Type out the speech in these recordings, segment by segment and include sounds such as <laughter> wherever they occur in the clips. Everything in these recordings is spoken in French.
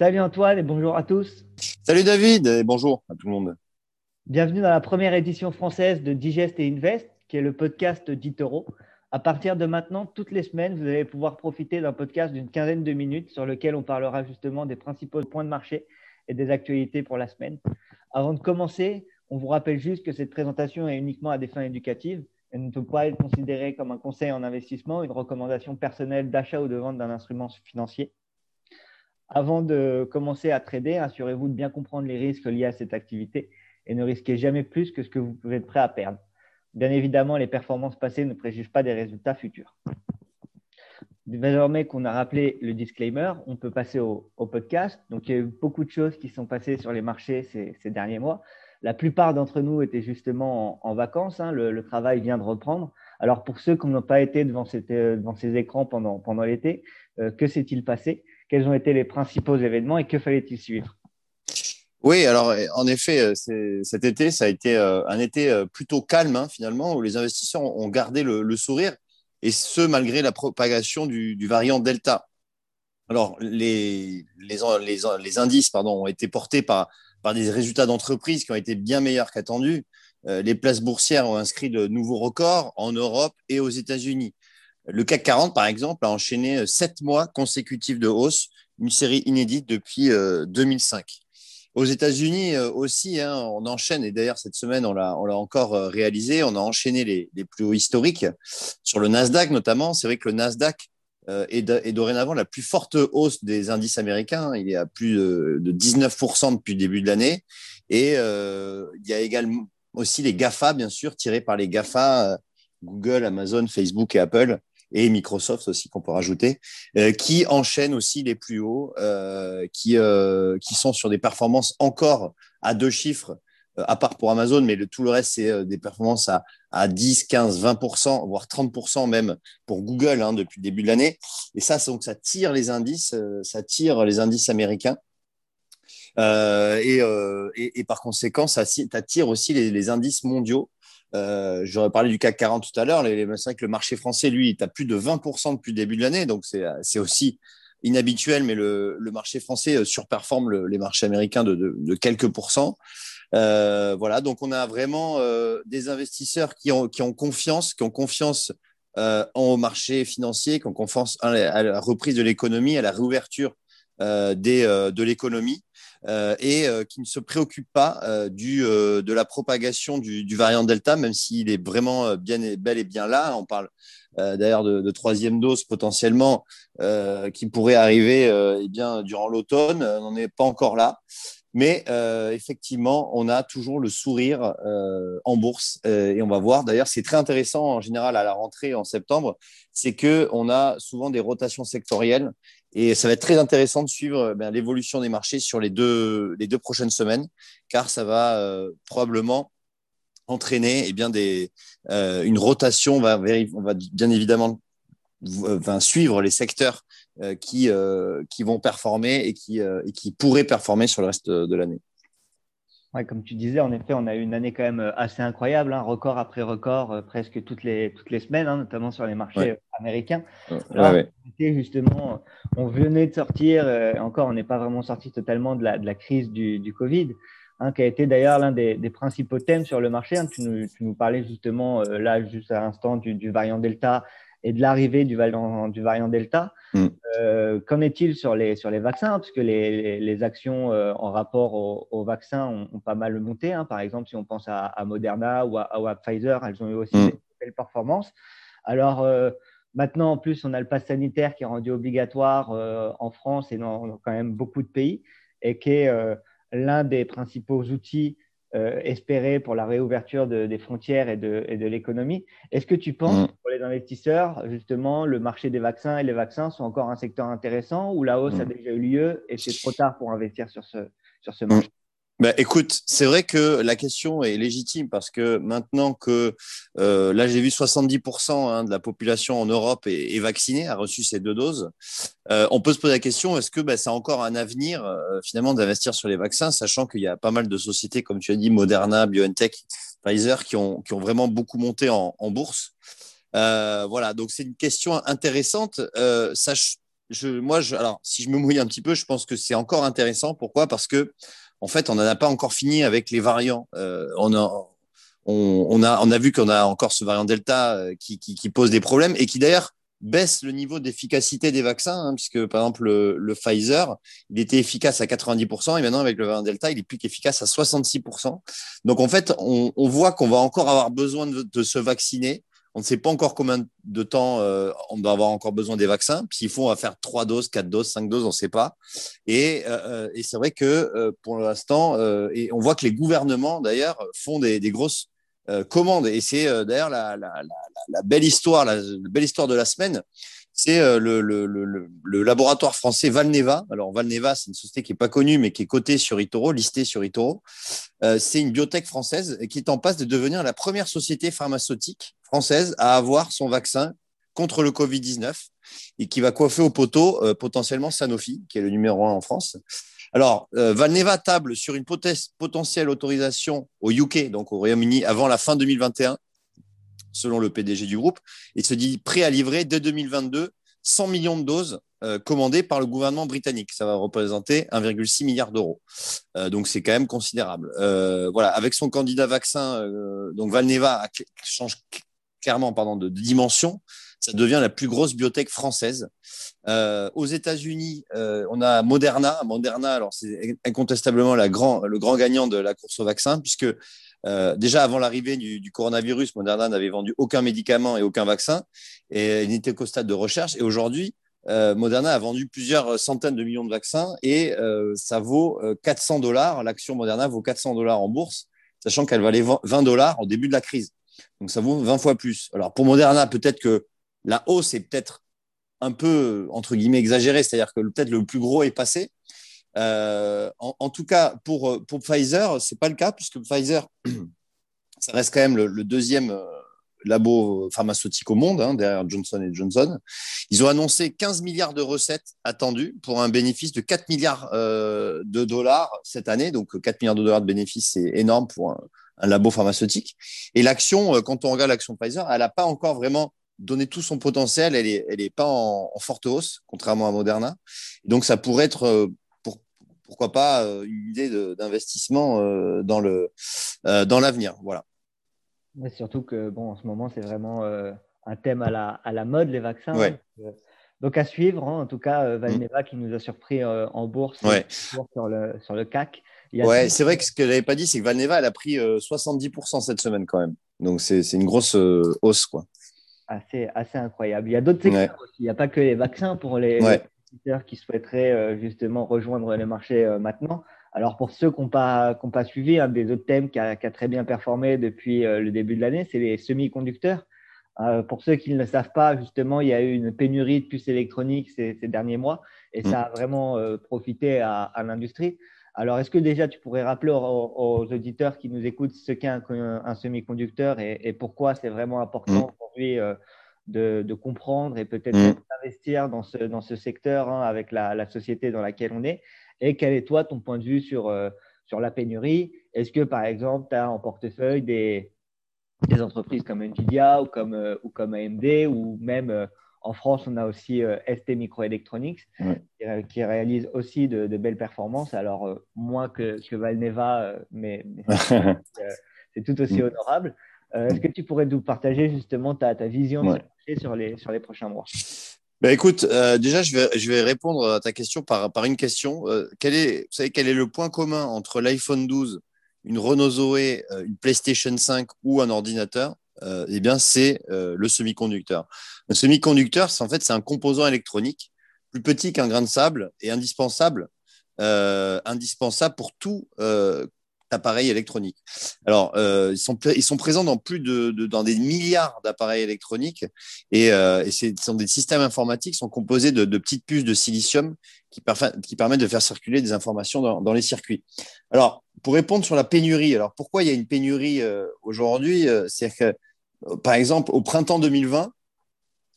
Salut Antoine et bonjour à tous. Salut David et bonjour à tout le monde. Bienvenue dans la première édition française de Digest et Invest, qui est le podcast d'Itoro. À partir de maintenant, toutes les semaines, vous allez pouvoir profiter d'un podcast d'une quinzaine de minutes sur lequel on parlera justement des principaux points de marché et des actualités pour la semaine. Avant de commencer, on vous rappelle juste que cette présentation est uniquement à des fins éducatives et ne peut pas être considérée comme un conseil en investissement, une recommandation personnelle d'achat ou de vente d'un instrument financier. Avant de commencer à trader, assurez-vous de bien comprendre les risques liés à cette activité et ne risquez jamais plus que ce que vous pouvez être prêt à perdre. Bien évidemment, les performances passées ne préjugent pas des résultats futurs. Désormais qu'on a rappelé le disclaimer, on peut passer au, podcast. Donc, il y a eu beaucoup de choses qui sont passées sur les marchés ces, derniers mois. La plupart d'entre nous étaient justement en, vacances. Hein. le, travail vient de reprendre. Alors, pour ceux qui n'ont pas été devant, devant, ces écrans pendant, pendant l'été, euh, que s'est-il passé? Quels ont été les principaux événements et que fallait-il suivre? Oui, alors en effet, euh, cet été, ça a été euh, un été euh, plutôt calme hein, finalement, où les investisseurs ont gardé le, sourire, et ce malgré la propagation du, variant Delta. Alors les, indices ont été portés par, par des résultats d'entreprises qui ont été bien meilleurs qu'attendus. les places boursières ont inscrit de nouveaux records en Europe et aux États-Unis. Le CAC 40, par exemple, a enchaîné euh, sept mois consécutifs de hausse, une série inédite depuis 2005. Euh, Aux États-Unis euh, aussi, hein, on enchaîne, et d'ailleurs cette semaine, on l'a encore réalisé, on a enchaîné les, plus hauts historiques. Sur le Nasdaq notamment, c'est vrai que le Nasdaq est, dorénavant la plus forte hausse des indices américains. Il est à plus de, 19% depuis le début de l'année. Et il y a également aussi les GAFA, bien sûr, tirés par les GAFA, Google, Amazon, Facebook et Apple, et Microsoft aussi qu'on peut rajouter, euh, qui enchaînent aussi les plus hauts, euh, qui, euh, qui sont sur des performances encore à deux chiffres, à part pour Amazon, mais tout le reste, c'est des performances à, à 10, 15, 20%, voire 30% même pour Google hein, depuis le début de l'année. Et ça, ça tire les indices, ça tire les indices américains. Et, par conséquent, ça, ça tire aussi les indices mondiaux. Euh, J'aurais parlé du CAC 40 tout à l'heure. C'est vrai que le marché français, lui, est à plus de 20% depuis le début de l'année. Donc, c'est aussi inhabituel, mais le, le, marché français euh, surperforme le, les marchés américains de, de, de quelques pourcents. Euh, voilà, donc on a vraiment euh, des investisseurs qui ont, qui ont confiance, qui ont confiance euh, en marché financier, qui ont confiance à la reprise de l'économie, à la réouverture euh, des, de l'économie. Euh, et euh, qui ne se préoccupe pas euh, du, de la propagation du, variant Delta, même s'il est vraiment bien et, bel et bien là. On parle d'ailleurs de, troisième dose potentiellement qui pourrait arriver eh bien, durant l'automne. On n'en est pas encore là. Mais effectivement, on a toujours le sourire en bourse et on va voir. D'ailleurs, c'est très intéressant en général à la rentrée en septembre, c'est que on a souvent des rotations sectorielles et ça va être très intéressant de suivre ben, l'évolution des marchés sur les deux, les deux prochaines semaines, car ça va euh, probablement entraîner eh bien, des, euh, une rotation. On va, on va bien évidemment suivre les secteurs euh, qui, qui vont performer et qui, et qui pourraient performer sur le reste de l'année. Ouais, comme tu disais, en effet, on a eu une année quand même euh, assez incroyable, hein, record après record, euh, presque toutes les, toutes les semaines, hein, notamment sur les marchés euh, américains. justement, on venait de sortir, encore, on n'est pas vraiment sorti totalement de la, de la crise du, du Covid, hein, qui a été d'ailleurs l'un des, des, principaux thèmes sur le marché. Tu nous, tu, nous, parlais justement, là, juste à l'instant, du, du variant Delta et de l'arrivée du, du, variant Delta. Mm. Euh, qu'en est-il sur les, sur les vaccins? Parce que les, les actions euh, en rapport aux au vaccins ont, pas mal monté. Hein. Par exemple, si on pense à, à Moderna ou à, à, Pfizer, elles ont eu aussi mm. des belles performances. Alors, euh, maintenant, en plus, on a le pass sanitaire qui est rendu obligatoire en France et dans, quand même beaucoup de pays et qui est l'un des principaux outils espérer pour la réouverture des frontières et de, et de l'économie. Est-ce que tu penses, mm. Investisseurs, justement, le marché des vaccins et les vaccins sont encore un secteur intéressant ou la hausse a mm. déjà eu lieu et c'est trop tard pour investir sur ce, sur ce marché? Bah, écoute, c'est vrai que la question est légitime parce que maintenant que euh, là j'ai vu 70% hein, de la population en Europe est, est, vaccinée, a reçu ces deux doses, euh, on peut se poser la question est-ce que ça a encore un avenir euh, finalement d'investir sur les vaccins, sachant qu'il y a pas mal de sociétés comme tu as dit, Moderna, BioNTech, Pfizer, qui ont, qui ont vraiment beaucoup monté en, en bourse. Euh, voilà, donc c'est une question intéressante. Euh, sache je, moi, je, alors, si je me mouille un petit peu, je pense que c'est encore intéressant. Pourquoi? Parce que, en fait, on n'en a pas encore fini avec les variants. Euh, on, a, on, a, on a vu qu'on a encore ce variant Delta euh, qui, qui, qui pose des problèmes et qui d'ailleurs baisse le niveau d'efficacité des vaccins, hein, puisque par exemple le, Pfizer, il était efficace à 90% et maintenant avec le variant Delta, il est plus qu'efficace à 66%. Donc en fait, on, on voit qu'on va encore avoir besoin de, de, se vacciner. On ne sait pas encore combien de temps euh, on va avoir encore besoin des vaccins. S'il faut, on va faire trois doses, quatre doses, cinq doses, on ne sait pas. Et, euh, c'est vrai que euh, pour l'instant, et on voit que les gouvernements d'ailleurs font des, grosses euh, commande. Et c'est d'ailleurs la, belle histoire, la, belle histoire de la semaine. C'est euh, le, laboratoire français Valneva. Alors Valneva, c'est une société qui est pas connue, mais qui est cotée sur Itoro, listée sur Itoro. c'est une biotech française qui est en passe de devenir la première société pharmaceutique française à avoir son vaccin contre le Covid-19 et qui va coiffer au poteau potentiellement Sanofi, qui est le numéro un en France. Alors, euh, Valneva table sur une potentielle autorisation au UK, donc au Royaume-Uni, avant la fin 2021, selon le PDG du groupe, et se dit prêt à livrer dès 2022 100 millions de doses euh, commandées par le gouvernement britannique. Ça va représenter 1,6 milliard d'euros. Euh, donc c'est quand même considérable. voilà, avec son candidat vaccin, donc Valneva change clairement pardon, de dimension ça devient la plus grosse biotech française. Euh, aux États-Unis, euh, on a Moderna. Moderna, alors c'est incontestablement le grand gagnant de la course au vaccin, puisque euh, déjà avant l'arrivée du, coronavirus, Moderna n'avait vendu aucun médicament et aucun vaccin, et il n'était qu'au stade de recherche. Et aujourd'hui, Moderna a vendu plusieurs centaines de millions de vaccins et ça vaut 400 dollars. L'action Moderna vaut 400 dollars en bourse, sachant qu'elle valait 20 dollars au début de la crise. Donc ça vaut 20 fois plus. Alors pour Moderna, peut-être que la hausse est peut-être un peu, entre guillemets, exagérée, c'est-à-dire que peut-être le plus gros est passé. Euh, en, tout cas, pour, pour Pfizer, ce n'est pas le cas, puisque Pfizer, <clears throat> ça reste quand même le, deuxième euh, labo pharmaceutique au monde, hein, derrière Johnson Johnson. Ils ont annoncé 15 milliards de recettes attendues pour un bénéfice de 4 milliards euh, de dollars cette année. Donc 4 milliards de dollars de bénéfices, c'est énorme pour un, un, labo pharmaceutique. Et l'action, quand on regarde l'action Pfizer, elle n'a pas encore vraiment donner tout son potentiel, elle n'est elle est pas en, forte hausse, contrairement à Moderna. donc, ça pourrait être, euh, pourquoi pas, euh, une idée d'investissement euh, dans le dans l'avenir. Voilà. surtout que, bon, en ce moment, c'est vraiment un thème à la, à la mode, les vaccins. Donc, à suivre, hein. en tout cas, Valneva qui nous a surpris en bourse sur, le, sur le CAC. Ouais, c'est vrai que ce que je n'avais pas dit, c'est que Valneva, elle a pris 70% cette semaine quand même. Donc, c'est une grosse hausse. quoi assez, assez incroyable. Il y a d'autres secteurs aussi. Il n'y a pas que les vaccins pour les, qui souhaiteraient euh, justement rejoindre les marchés euh, maintenant. Alors pour ceux qui n'ont pas, pas suivi, un des autres thèmes qui a, qui a très bien performé depuis euh, le début de l'année, c'est les semi-conducteurs. pour ceux qui ne le savent pas, justement, il y a eu une pénurie de puces électroniques ces, ces derniers mois et ça a mm. vraiment profité à, à l'industrie. Alors, est-ce que déjà tu pourrais rappeler aux, auditeurs qui nous écoutent ce qu'est un, semi-conducteur et, pourquoi c'est vraiment important mm. aujourd'hui euh, de, comprendre et peut-être mm. d'investir dans ce, dans ce secteur hein, avec la, société dans laquelle on est Et quel est toi ton point de vue sur, euh, sur la pénurie? Est-ce que par exemple, tu as en portefeuille des, des entreprises comme Nvidia ou comme, euh, ou comme AMD ou même en France, on a aussi euh, ST Microelectronics qui, réalise aussi de, belles performances. Alors, euh, moins que, Valneva, euh, mais, <laughs> c'est tout aussi mm. honorable. Est-ce que tu pourrais nous partager justement ta, vision sur les, sur les prochains mois bah, écoute, déjà, je vais, je vais répondre à ta question par, par une question. quel est, vous savez, quel est le point commun entre l'iPhone 12, une Renault Zoé, une PlayStation 5 ou un ordinateur? Euh, eh bien, c'est euh, le semi-conducteur. Le semi-conducteur, en fait, c'est un composant électronique plus petit qu'un grain de sable et indispensable, euh, indispensable pour tout appareil électronique. Alors, ils, sont, ils sont présents dans plus de, dans des milliards d'appareils électroniques et, et ce sont des systèmes informatiques qui sont composés de, petites puces de silicium qui, permettent de faire circuler des informations dans, les circuits. Alors, pour répondre sur la pénurie, alors pourquoi il y a une pénurie aujourd'hui C'est que euh, par exemple, au printemps 2020,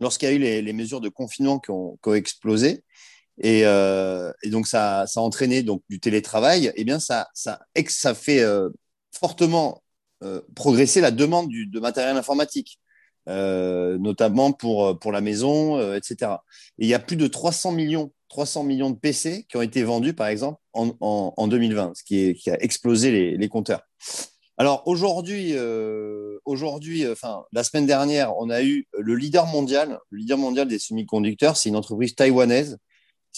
lorsqu'il y a eu les, mesures de confinement qui ont, explosé, euh, et, donc ça, a entraîné donc, du télétravail, eh bien ça, ça, ça fait euh, fortement progresser la demande de matériel informatique. notamment pour, pour la maison, etc. Et il y a plus de 300 millions, 300 millions de PC qui ont été vendus, par exemple, en, en, 2020, ce qui, a explosé les, les compteurs. Alors aujourd'hui, aujourd'hui, enfin la semaine dernière, on a eu le leader mondial, le leader mondial des semi-conducteurs, c'est une entreprise taïwanaise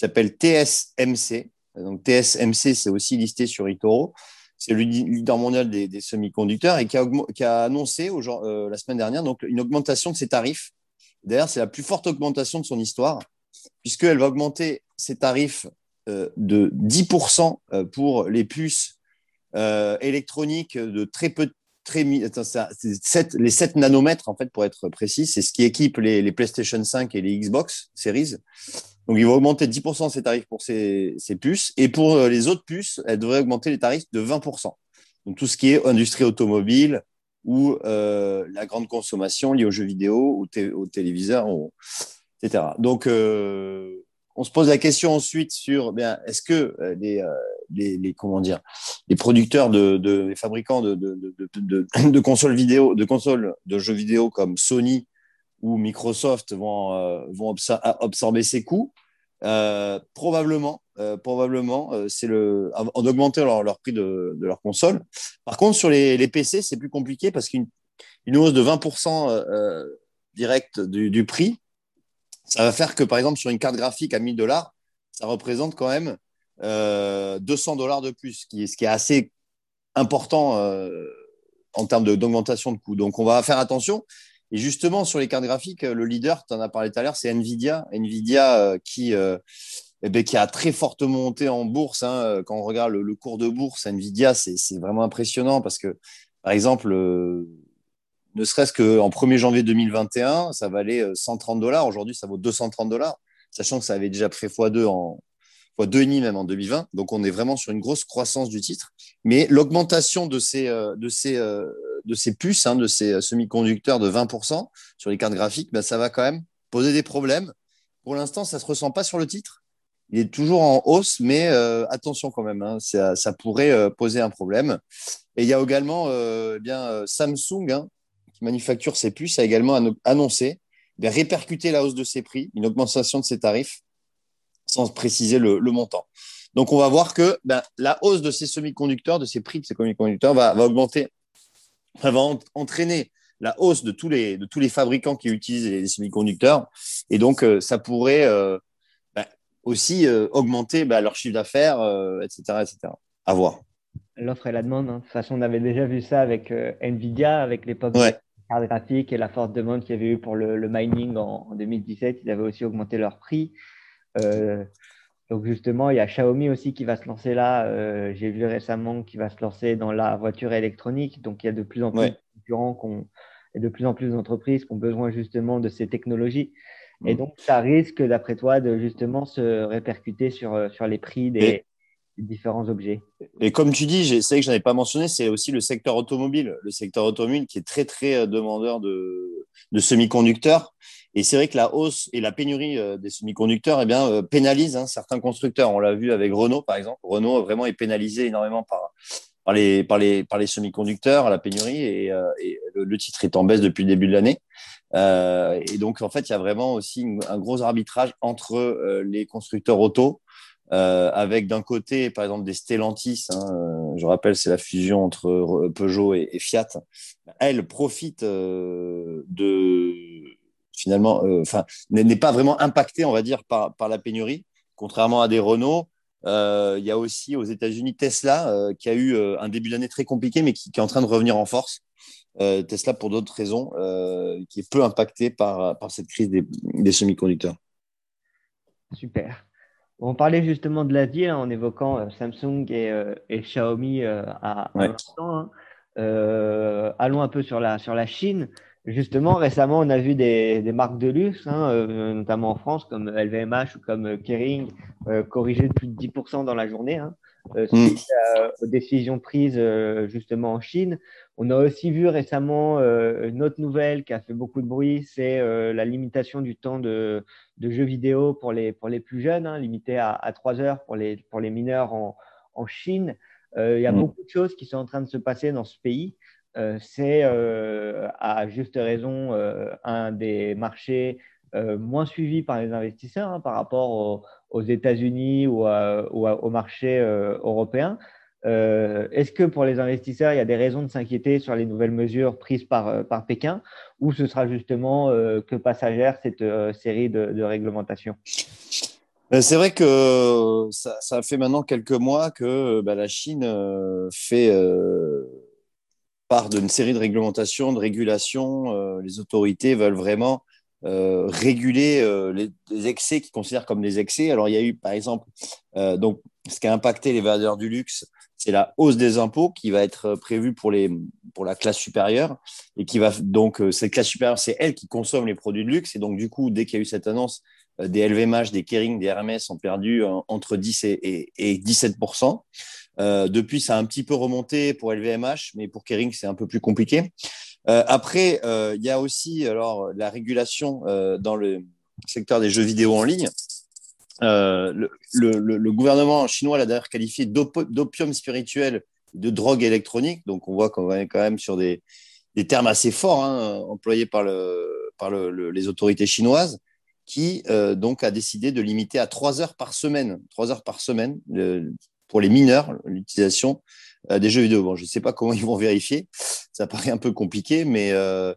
s'appelle TSMC. Donc TSMC, c'est aussi listé sur eToro. C'est le leader mondial des, semi-conducteurs et qui a, annoncé euh, la semaine dernière donc, une augmentation de ses tarifs. D'ailleurs, c'est la plus forte augmentation de son histoire, puisqu'elle va augmenter ses tarifs euh, de 10% euh, pour les puces électroniques de très peu très, ça, 7, les 7 nanomètres, en fait, pour être précis, c'est ce qui équipe les, les, PlayStation 5 et les Xbox Series. Donc, ils vont augmenter 10% ses tarifs pour ces, ces, puces. Et pour euh, les autres puces, elles devraient augmenter les tarifs de 20%. Donc, tout ce qui est industrie automobile ou euh, la grande consommation liée aux jeux vidéo, ou aux téléviseurs, etc. Donc, euh, on se pose la question ensuite sur bien est-ce que euh, les, les, les, comment dire les producteurs de, de les fabricants de, de, de, consoles vidéo de consoles de jeux vidéo comme Sony où Microsoft vont, euh, absorber ces coûts. Euh, probablement, euh, probablement, c'est le en augmentant leur, prix de, de, leur console. Par contre, sur les, PC, c'est plus compliqué parce qu'une une hausse de 20% direct du, prix, ça va faire que, par exemple, sur une carte graphique à 1000 dollars, ça représente quand même 200 dollars de plus, ce qui, est, assez important en termes d'augmentation de coûts. Donc, on va faire attention. Et justement, sur les cartes graphiques, le leader, tu en as parlé tout à l'heure, c'est Nvidia. Nvidia euh, qui, euh, eh ben, qui a très fortement monté en bourse. Hein. Quand on regarde le, cours de bourse, Nvidia, c'est vraiment impressionnant parce que, par exemple, euh, ne serait-ce qu'en 1er janvier 2021, ça valait 130 dollars. Aujourd'hui, ça vaut 230 dollars, sachant que ça avait déjà pris x2 en, fois 2,5 même en 2020. Donc, on est vraiment sur une grosse croissance du titre. Mais l'augmentation de ces, de ces, de ces puces, hein, de ces euh, semi-conducteurs de 20% sur les cartes graphiques, ben, ça va quand même poser des problèmes. Pour l'instant, ça ne se ressent pas sur le titre. Il est toujours en hausse, mais euh, attention quand même, hein, ça, pourrait euh, poser un problème. Et il y a également eh bien, Samsung, hein, qui manufacture ces puces, a également annoncé eh répercuter la hausse de ses prix, une augmentation de ses tarifs, sans préciser le, montant. Donc, on va voir que ben, la hausse de ces semi-conducteurs, de ces prix de ces semi-conducteurs, va, va augmenter ça va entraîner la hausse de tous les, de tous les fabricants qui utilisent les semi-conducteurs. Et donc, euh, ça pourrait euh, bah, aussi euh, augmenter bah, leur chiffre d'affaires, etc., etc. À voir. L'offre et la demande. Hein. De toute façon, on avait déjà vu ça avec Nvidia, avec l'époque ouais. de carte graphique et la forte demande qu'il y avait eu pour le, mining en, en, 2017. Ils avaient aussi augmenté leur prix. Donc justement, il y a Xiaomi aussi qui va se lancer là. Euh, j'ai vu récemment qu'il va se lancer dans la voiture électronique. Donc il y a de plus en plus de concurrents et de plus en plus d'entreprises qui ont besoin justement de ces technologies. Et mm. donc ça risque, d'après toi, de justement se répercuter sur, euh, sur les prix des, différents objets. Et comme tu dis, c'est que je n'avais pas mentionné, c'est aussi le secteur automobile. Le secteur automobile qui est très très euh, demandeur de, de semi-conducteurs. Et c'est vrai que la hausse et la pénurie euh, des semi-conducteurs eh bien, euh, pénalisent hein, certains constructeurs. On l'a vu avec Renault, par exemple. Renault vraiment est pénalisé énormément par, les, par les, par les semi-conducteurs, la pénurie, et, euh, le, titre est en baisse depuis le début de l'année. et donc, en fait, il y a vraiment aussi un gros arbitrage entre les constructeurs auto, avec d'un côté, par exemple, des Stellantis. Hein, je rappelle, c'est la fusion entre Peugeot et Fiat. Elles profitent de finalement, euh, enfin, n'est pas vraiment impacté, on va dire, par, par la pénurie, contrairement à des Renault. Euh, il y a aussi aux États-Unis Tesla euh, qui a eu un début d'année très compliqué, mais qui, est en train de revenir en force. Tesla, pour d'autres raisons, qui est peu impacté par, par cette crise des, des semi-conducteurs. Super. On parlait justement de l'Asie hein, en évoquant Samsung et, et Xiaomi à, l'instant. Hein. allons un peu sur la, sur la Chine. Justement, récemment, on a vu des, marques de luxe, hein, euh, notamment en France, comme LVMH ou comme euh, Kering, euh, corriger de plus de 10% dans la journée, hein, mm. suite aux décisions prises justement en Chine. On a aussi vu récemment une autre nouvelle qui a fait beaucoup de bruit, c'est la limitation du temps de, jeux vidéo pour les, pour les plus jeunes, hein, limité à, à 3 heures pour les, pour les mineurs en, en Chine. Il y a mm. beaucoup de choses qui sont en train de se passer dans ce pays. C'est à juste raison un des marchés moins suivis par les investisseurs hein, par rapport aux, États-Unis ou, au marché européen. Est-ce que pour les investisseurs, il y a des raisons de s'inquiéter sur les nouvelles mesures prises par, Pékin ou ce sera justement que passagère cette série de, réglementations? Ben, c'est vrai que ça, fait maintenant quelques mois que ben, la Chine euh, fait euh, part d'une série de réglementations, de régulations. Euh, les autorités veulent vraiment réguler les, excès qu'ils considèrent comme des excès. Alors, il y a eu, par exemple, donc, ce qui a impacté les valeurs du luxe, c'est la hausse des impôts qui va être prévue pour, les, pour la classe supérieure et qui va donc cette classe supérieure, c'est elle qui consomme les produits de luxe et donc du coup, dès qu'il y a eu cette annonce, euh, des LVMH, des Kering, des Hermès ont perdu euh, entre 10 et, 17 euh, depuis, ça a un petit peu remonté pour LVMH, mais pour Kering, c'est un peu plus compliqué. après, il y a aussi alors la régulation dans le secteur des jeux vidéo en ligne. Le, gouvernement chinois l'a d'ailleurs qualifié d'opium spirituel de drogue électronique. Donc, on voit qu'on est quand même sur des, termes assez forts hein, employés par, les autorités chinoises qui euh, donc a décidé de limiter à trois heures par semaine, trois heures par semaine pour les mineurs l'utilisation euh, des jeux vidéo. Bon, je ne sais pas comment <laughs> ils vont vérifier, ça paraît un peu compliqué, mais euh,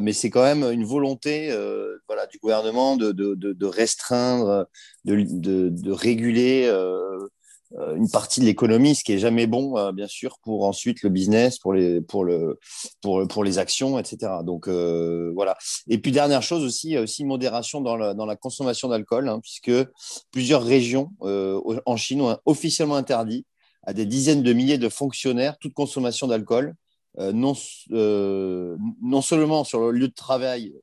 mais c'est quand même une volonté voilà du gouvernement de, de, de restreindre, de, de réguler euh, une partie de l'économie, ce qui est jamais bon, euh, bien sûr, pour ensuite le business, pour les, pour le, pour, pour les actions, etc. Donc euh, voilà. Et puis dernière chose aussi, aussi modération dans la, dans la consommation d'alcool, hein, puisque plusieurs régions en Chine ont officiellement interdit à des dizaines de milliers de fonctionnaires toute consommation d'alcool. non, non seulement sur le lieu de travail,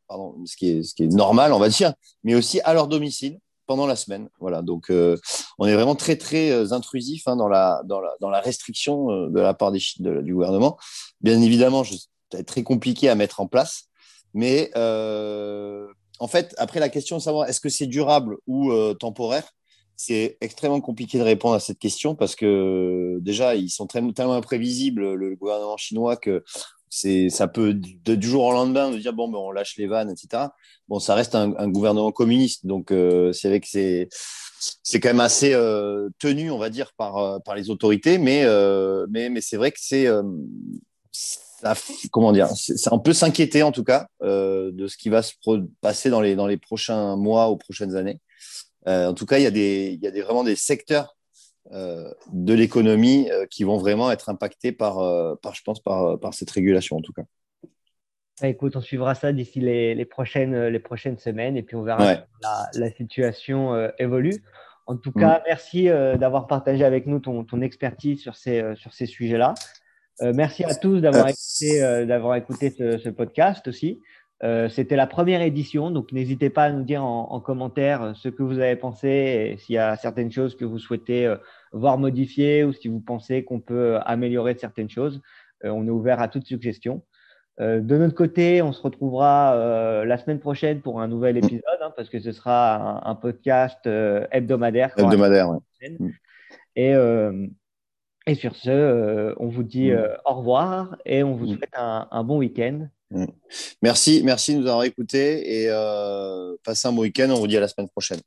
ce qui est normal, on va dire, mais aussi à leur domicile pendant la semaine. Voilà, donc euh, on est vraiment très très euh, intrusif hein, dans, la, dans, la, dans la restriction euh, de la part des, du gouvernement. Bien évidemment, c'est très compliqué à mettre en place, mais en fait, après la question de savoir est-ce que c'est durable ou temporaire, c'est extrêmement compliqué de répondre à cette question parce que déjà, ils sont tellement imprévisibles, le gouvernement chinois, que ça peut du jour au lendemain de dire bon ben on lâche les vannes etc bon ça reste un, gouvernement communiste donc euh, c'est avec c'est c'est quand même assez euh, tenu on va dire par euh, par les autorités mais mais mais c'est vrai que c'est comment dire c'est un peu s'inquiéter en tout cas de ce qui va se passer dans les dans les prochains mois ou prochaines années. En tout cas il y a des il y a des vraiment des secteurs de l'économie euh, qui vont vraiment être impactés par, euh, par je pense, par, par cette régulation en tout cas. Bah, écoute, on suivra ça d'ici les, prochaines, les prochaines semaines et puis on verra la, la, situation évolue. En tout cas, mm. merci d'avoir partagé avec nous ton, ton expertise sur ces, sur ces sujets-là. merci à tous d'avoir écouté, d'avoir écouté ce, podcast aussi. C'était la première édition, donc n'hésitez pas à nous dire en, en, commentaire ce que vous avez pensé et s'il y a certaines choses que vous souhaitez voir modifier ou si vous pensez qu'on peut améliorer certaines choses. Euh, on est ouvert à toute suggestion. Euh, de notre côté, on se retrouvera euh, la semaine prochaine pour un nouvel mm. épisode, hein, parce que ce sera un, podcast hebdomadaire. Hebdomadaire, oui. Mm. Et, et sur ce, on vous dit mm. au revoir et on vous souhaite un, bon week-end. Merci, merci de nous avoir écoutés et passez un bon week-end. On vous dit à la semaine prochaine.